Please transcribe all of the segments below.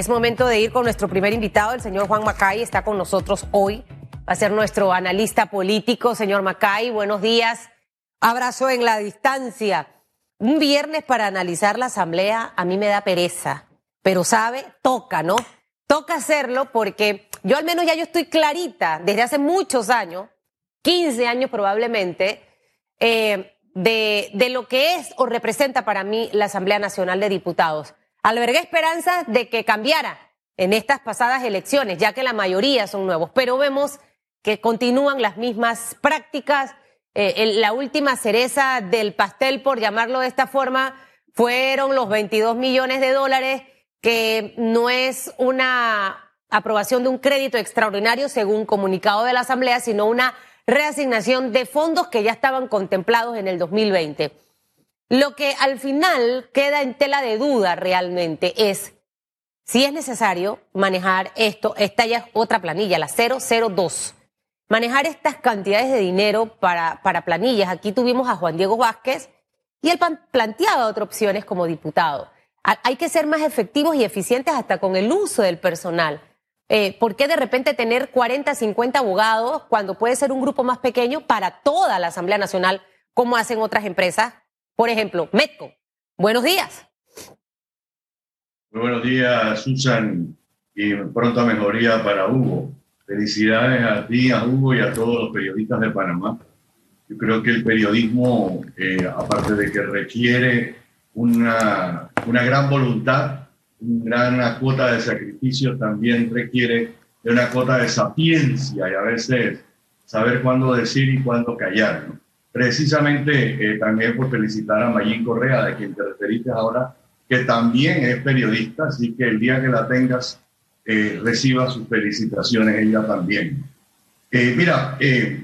es momento de ir con nuestro primer invitado, el señor Juan Macay, está con nosotros hoy. Va a ser nuestro analista político, señor Macay. Buenos días. Abrazo en la distancia. Un viernes para analizar la asamblea a mí me da pereza, pero sabe, toca, ¿no? Toca hacerlo porque yo al menos ya yo estoy clarita desde hace muchos años, 15 años probablemente, eh, de, de lo que es o representa para mí la Asamblea Nacional de Diputados. Albergué esperanzas de que cambiara en estas pasadas elecciones, ya que la mayoría son nuevos, pero vemos que continúan las mismas prácticas. Eh, la última cereza del pastel, por llamarlo de esta forma, fueron los 22 millones de dólares, que no es una aprobación de un crédito extraordinario según comunicado de la Asamblea, sino una reasignación de fondos que ya estaban contemplados en el 2020. Lo que al final queda en tela de duda realmente es si es necesario manejar esto, esta ya es otra planilla, la 002. Manejar estas cantidades de dinero para, para planillas. Aquí tuvimos a Juan Diego Vázquez y él planteaba otras opciones como diputado. Hay que ser más efectivos y eficientes hasta con el uso del personal. Eh, ¿Por qué de repente tener 40, 50 abogados cuando puede ser un grupo más pequeño para toda la Asamblea Nacional, como hacen otras empresas? Por ejemplo, Metco. Buenos días. Muy buenos días, Susan, y pronta mejoría para Hugo. Felicidades a ti, a Hugo y a todos los periodistas de Panamá. Yo creo que el periodismo, eh, aparte de que requiere una, una gran voluntad, una gran cuota de sacrificio, también requiere una cuota de sapiencia y a veces saber cuándo decir y cuándo callar. Precisamente eh, también por felicitar a Mayín Correa, de quien te referiste ahora, que también es periodista, así que el día que la tengas, eh, reciba sus felicitaciones ella también. Eh, mira,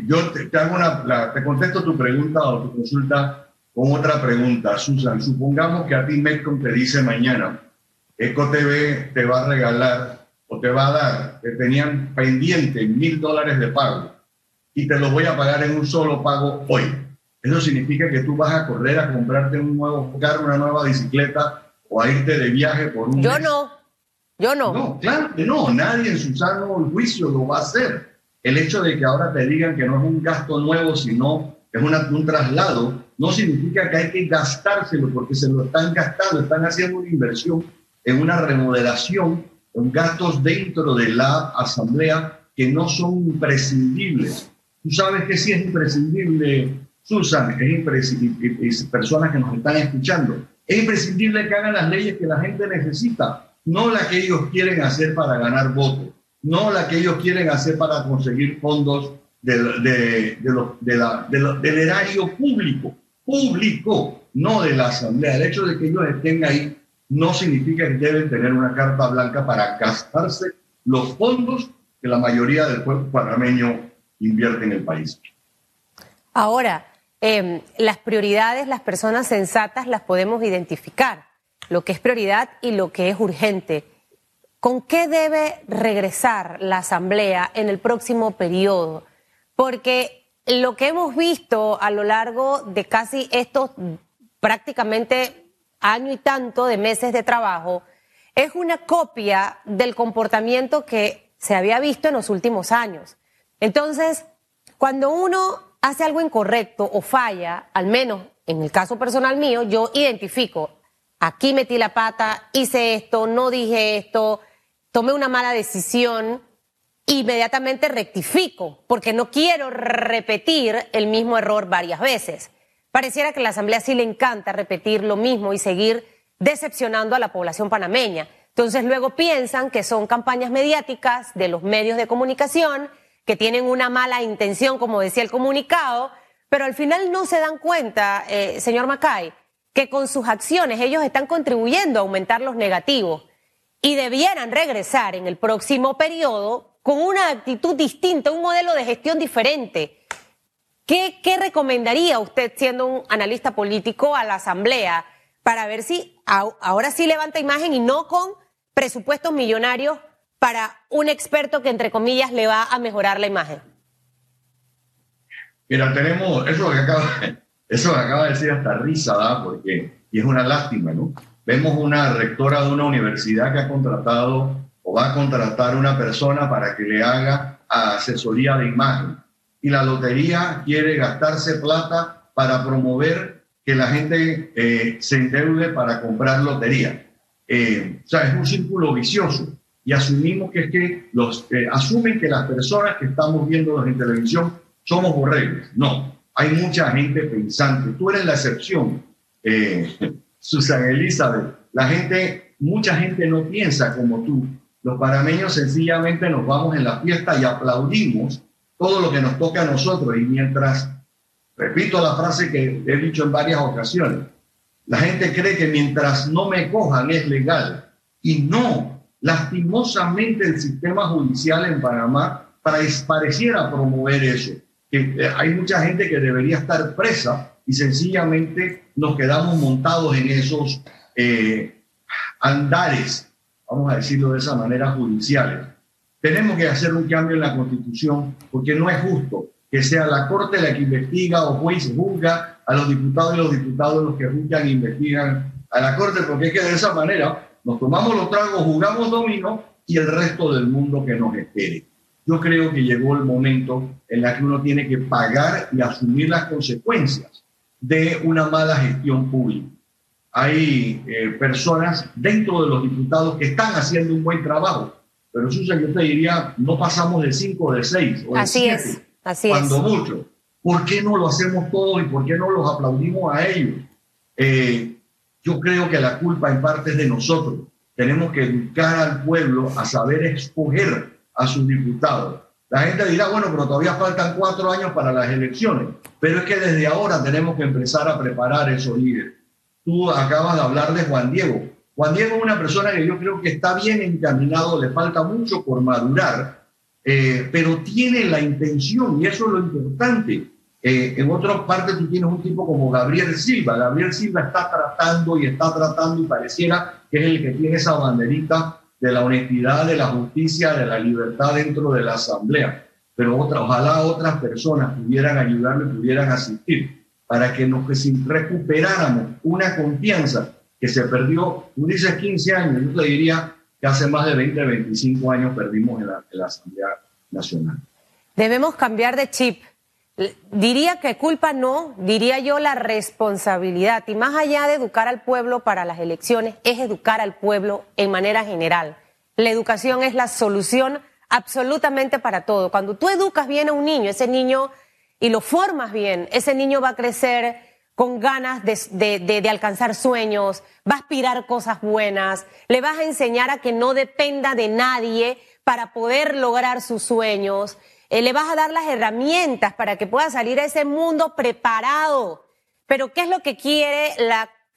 yo te, hago una, te contesto tu pregunta o tu consulta con otra pregunta, Susan. Supongamos que a ti Metcom te dice mañana, EcoTV te va a regalar o te va a dar, que tenían pendiente mil dólares de pago y te lo voy a pagar en un solo pago hoy. Eso significa que tú vas a correr a comprarte un nuevo carro, una nueva bicicleta o a irte de viaje por un Yo no, yo no. No, claro que no, nadie en su sano juicio lo va a hacer. El hecho de que ahora te digan que no es un gasto nuevo, sino es un traslado, no significa que hay que gastárselo porque se lo están gastando, están haciendo una inversión en una remodelación, en gastos dentro de la asamblea que no son imprescindibles. Tú sabes que sí es imprescindible, Susan, es imprescindible, personas que nos están escuchando, es imprescindible que hagan las leyes que la gente necesita, no las que ellos quieren hacer para ganar votos, no las que ellos quieren hacer para conseguir fondos del, de, del erario público, público, no de la asamblea. El hecho de que ellos estén ahí no significa que deben tener una carta blanca para gastarse los fondos que la mayoría del pueblo panameño invierte en el país. Ahora, em, las prioridades, las personas sensatas las podemos identificar, lo que es prioridad y lo que es urgente. ¿Con qué debe regresar la Asamblea en el próximo periodo? Porque lo que hemos visto a lo largo de casi estos prácticamente año y tanto de meses de trabajo, es una copia del comportamiento que se había visto en los últimos años. Entonces, cuando uno hace algo incorrecto o falla, al menos en el caso personal mío, yo identifico, aquí metí la pata, hice esto, no dije esto, tomé una mala decisión, inmediatamente rectifico, porque no quiero repetir el mismo error varias veces. Pareciera que a la Asamblea sí le encanta repetir lo mismo y seguir decepcionando a la población panameña. Entonces luego piensan que son campañas mediáticas de los medios de comunicación, que tienen una mala intención, como decía el comunicado, pero al final no se dan cuenta, eh, señor Macay, que con sus acciones ellos están contribuyendo a aumentar los negativos y debieran regresar en el próximo periodo con una actitud distinta, un modelo de gestión diferente. ¿Qué, recomendaría usted, siendo un analista político, a la Asamblea para ver si ahora sí levanta imagen y no con presupuestos millonarios para un experto que, entre comillas, le va a mejorar la imagen? Mira, tenemos, eso que acaba, eso acaba de decir hasta risa, ¿verdad? Porque, y es una lástima, ¿no? vemos una rectora de una universidad que ha contratado o va a contratar una persona para que le haga asesoría de imagen. Y la lotería quiere gastarse plata para promover que la gente eh, se endeude para comprar lotería. Eh, o sea, es un círculo vicioso. Y asumimos que es que los eh, asumen que las personas que estamos viendo en televisión somos borregos. No, hay mucha gente pensante. Tú eres la excepción, Susan Elizabeth. La gente, mucha gente no piensa como tú. Los panameños sencillamente nos vamos en la fiesta y aplaudimos todo lo que nos toca a nosotros. Y mientras, repito la frase que he dicho en varias ocasiones, la gente cree que mientras no me cojan es legal. Y no, lastimosamente el sistema judicial en Panamá pareciera promover eso. Eh, hay mucha gente que debería estar presa y sencillamente nos quedamos montados en esos eh, andares, vamos a decirlo de esa manera, judiciales. Tenemos que hacer un cambio en la constitución porque no es justo que sea la Corte la que investiga o juez juzga a los diputados y los diputados los que juzgan e investigan a la Corte, porque es que de esa manera nos tomamos los tragos, jugamos dominó y el resto del mundo que nos espere. Yo creo que llegó el momento en el que uno tiene que pagar y asumir las consecuencias de una mala gestión pública. Hay eh, personas dentro de los diputados que están haciendo un buen trabajo, pero Susan, yo te diría, no pasamos de cinco o de seis o de Así es, así cuando mucho. ¿Por qué no lo hacemos todos y por qué no los aplaudimos a ellos? Eh, yo creo que la culpa en parte es de nosotros. Tenemos que educar al pueblo a saber escoger a sus diputados. La gente dirá, bueno, pero todavía faltan cuatro años para las elecciones, pero es que desde ahora tenemos que empezar a preparar esos líderes. Tú acabas de hablar de Juan Diego. Juan Diego es una persona que yo creo que está bien encaminado, le falta mucho por madurar, eh, pero tiene la intención, y eso es lo importante. Eh, en otra parte tú tienes un tipo como Gabriel Silva. Gabriel Silva está tratando y está tratando y pareciera que es el que tiene esa banderita de la honestidad, de la justicia, de la libertad dentro de la asamblea. Pero otra, ojalá otras personas pudieran ayudarle, pudieran asistir, para que nos recuperáramos una confianza que se perdió, tú dices 15 años, yo te diría que hace más de 20, 25 años perdimos en la Asamblea Nacional. Debemos cambiar de chip. Diría que culpa no, diría yo la responsabilidad. Y más allá de educar al pueblo para las elecciones, es educar al pueblo en manera general. La educación es la solución absolutamente para todo. Cuando tú educas bien a un niño, ese niño, y lo formas bien, ese niño va a crecer con ganas de, de, alcanzar sueños, va a aspirar cosas buenas, le vas a enseñar a que no dependa de nadie para poder lograr sus sueños, eh, le vas a dar las herramientas para que pueda salir a ese mundo preparado. Pero ¿qué es lo que quiere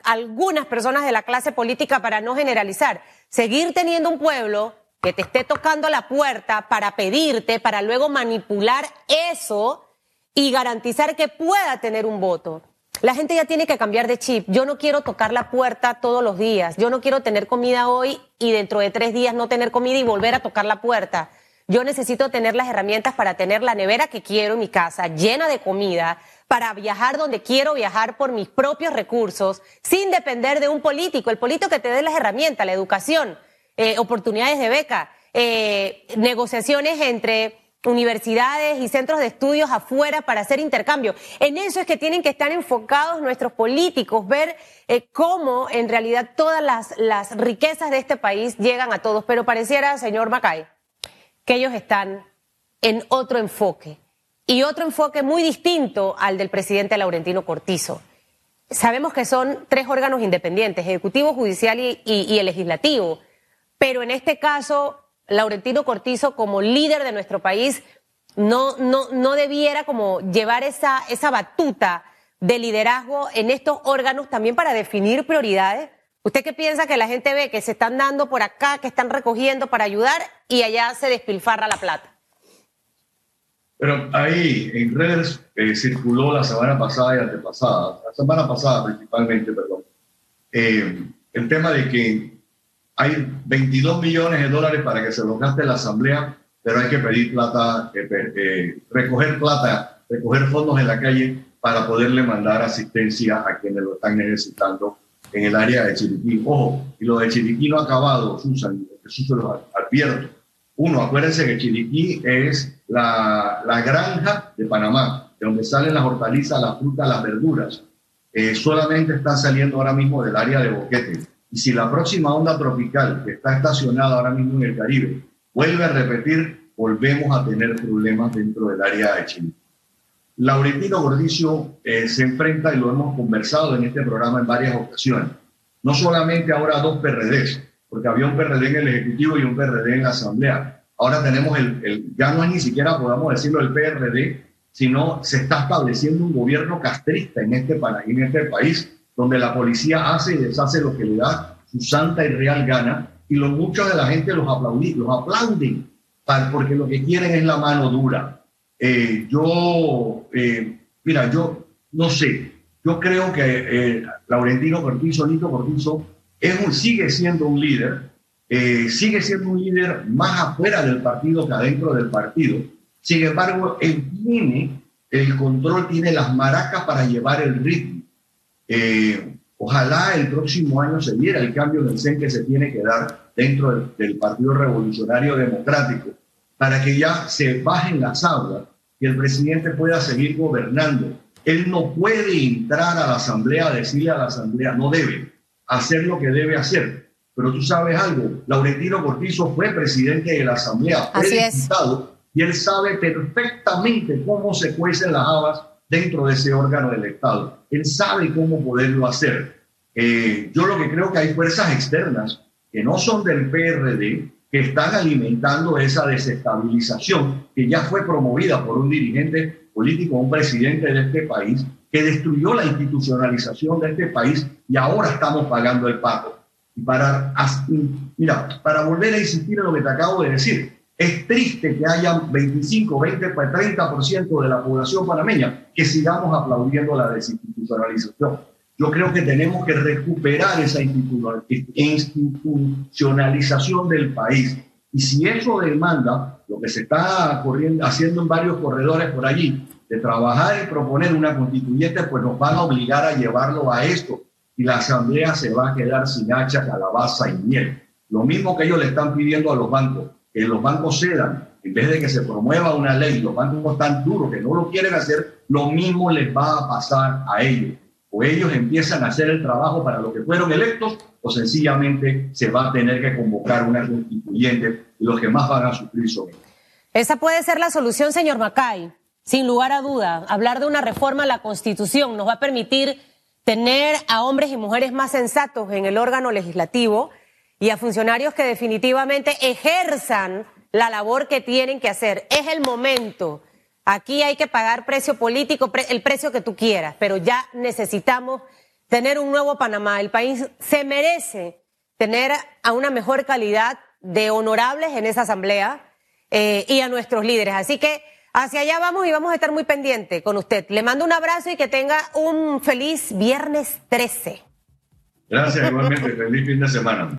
algunas personas de la clase política para no generalizar? Seguir teniendo un pueblo que te esté tocando la puerta para pedirte, para luego manipular eso y garantizar que pueda tener un voto. La gente ya tiene que cambiar de chip. Yo no quiero tocar la puerta todos los días. Yo no quiero tener comida hoy y dentro de tres días no tener comida y volver a tocar la puerta. Yo necesito tener las herramientas para tener la nevera que quiero en mi casa llena de comida, para viajar donde quiero viajar por mis propios recursos, sin depender de un político. El político que te dé las herramientas, la educación, eh, oportunidades de beca, eh, negociaciones entre universidades y centros de estudios afuera para hacer intercambio. En eso es que tienen que estar enfocados nuestros políticos, ver eh, cómo en realidad todas las, las riquezas de este país llegan a todos. Pero pareciera, señor Macay, que ellos están en otro enfoque y otro enfoque muy distinto al del presidente Laurentino Cortizo. Sabemos que son tres órganos independientes, ejecutivo, judicial y, el legislativo, pero en este caso Laurentino Cortizo como líder de nuestro país no, no, no debiera como llevar esa, esa batuta de liderazgo en estos órganos también para definir prioridades. ¿Usted qué piensa que la gente ve que se están dando por acá, que están recogiendo para ayudar y allá se despilfarra la plata? Pero ahí en redes eh, circuló la semana pasada y antepasada, la semana pasada principalmente, perdón, eh, el tema de que hay 22 millones de dólares para que se los gaste la Asamblea, pero hay que pedir plata, eh, eh, recoger plata, recoger fondos en la calle para poderle mandar asistencia a quienes lo están necesitando en el área de Chiriquí. Ojo, y lo de Chiriquí no ha acabado, Susan, eso se lo advierto. Uno, acuérdense que Chiriquí es la, la granja de Panamá, de donde salen las hortalizas, las frutas, las verduras. Eh, solamente están saliendo ahora mismo del área de Boquete. Y si la próxima onda tropical que está estacionada ahora mismo en el Caribe vuelve a repetir, volvemos a tener problemas dentro del área de Chiriquí. Laurentino Gordicio eh, se enfrenta, y lo hemos conversado en este programa en varias ocasiones, no solamente ahora dos PRDs, porque había un PRD en el Ejecutivo y un PRD en la Asamblea. Ahora tenemos el, el ya no es ni siquiera, podamos decirlo, el PRD, sino se está estableciendo un gobierno castrista en este, en este país, donde la policía hace y deshace lo que le da su santa y real gana, y lo, mucha de la gente los, los aplauden, porque lo que quieren es la mano dura eh, yo, eh, mira, yo no sé, yo creo que eh, Laurentino Cortizo, Nito Cortizo, es un, sigue siendo un líder, sigue siendo un líder más afuera del partido que adentro del partido. Sin embargo, él tiene el control, tiene las maracas para llevar el ritmo. ojalá el próximo año se diera el cambio en el CEN que se tiene que dar dentro del Partido Revolucionario Democrático para que ya se bajen las aguas y el presidente pueda seguir gobernando. Él no puede entrar a la asamblea a decirle a la asamblea, no debe hacer lo que debe hacer. Pero tú sabes algo, Laurentino Cortizo fue presidente de la asamblea, fue Así diputado, y él sabe perfectamente cómo se cuecen las habas dentro de ese órgano del Estado. Él sabe cómo poderlo hacer. Eh, yo lo que creo que hay fuerzas externas que no son del PRD, que están alimentando esa desestabilización que ya fue promovida por un dirigente político, un presidente de este país, que destruyó la institucionalización de este país y ahora estamos pagando el pago. Y para, mira, para volver a insistir en lo que te acabo de decir, es triste que haya 25, 20, 30% de la población panameña que sigamos aplaudiendo la desinstitucionalización. Yo creo que tenemos que recuperar esa institucionalización del país. Y si eso demanda, lo que se está corriendo, haciendo en varios corredores por allí, de trabajar y proponer una constituyente, pues nos van a obligar a llevarlo a esto. Y la Asamblea se va a quedar sin hacha, calabaza y miel. Lo mismo que ellos le están pidiendo a los bancos, que los bancos cedan, en vez de que se promueva una ley, los bancos están duros, que no lo quieren hacer, lo mismo les va a pasar a ellos o ellos empiezan a hacer el trabajo para lo que fueron electos, o sencillamente se va a tener que convocar una constituyente y los que más van a sufrir son ellos. Esa puede ser la solución, señor Macay. Sin lugar a duda, hablar de una reforma a la Constitución nos va a permitir tener a hombres y mujeres más sensatos en el órgano legislativo y a funcionarios que definitivamente ejerzan la labor que tienen que hacer. Es el momento Aquí hay que pagar precio político, el precio que tú quieras, pero ya necesitamos tener un nuevo Panamá. El país se merece tener a una mejor calidad de honorables en esa asamblea eh, y a nuestros líderes. Así que hacia allá vamos y vamos a estar muy pendientes con usted. Le mando un abrazo y que tenga un feliz viernes 13. Gracias, igualmente. feliz fin de semana.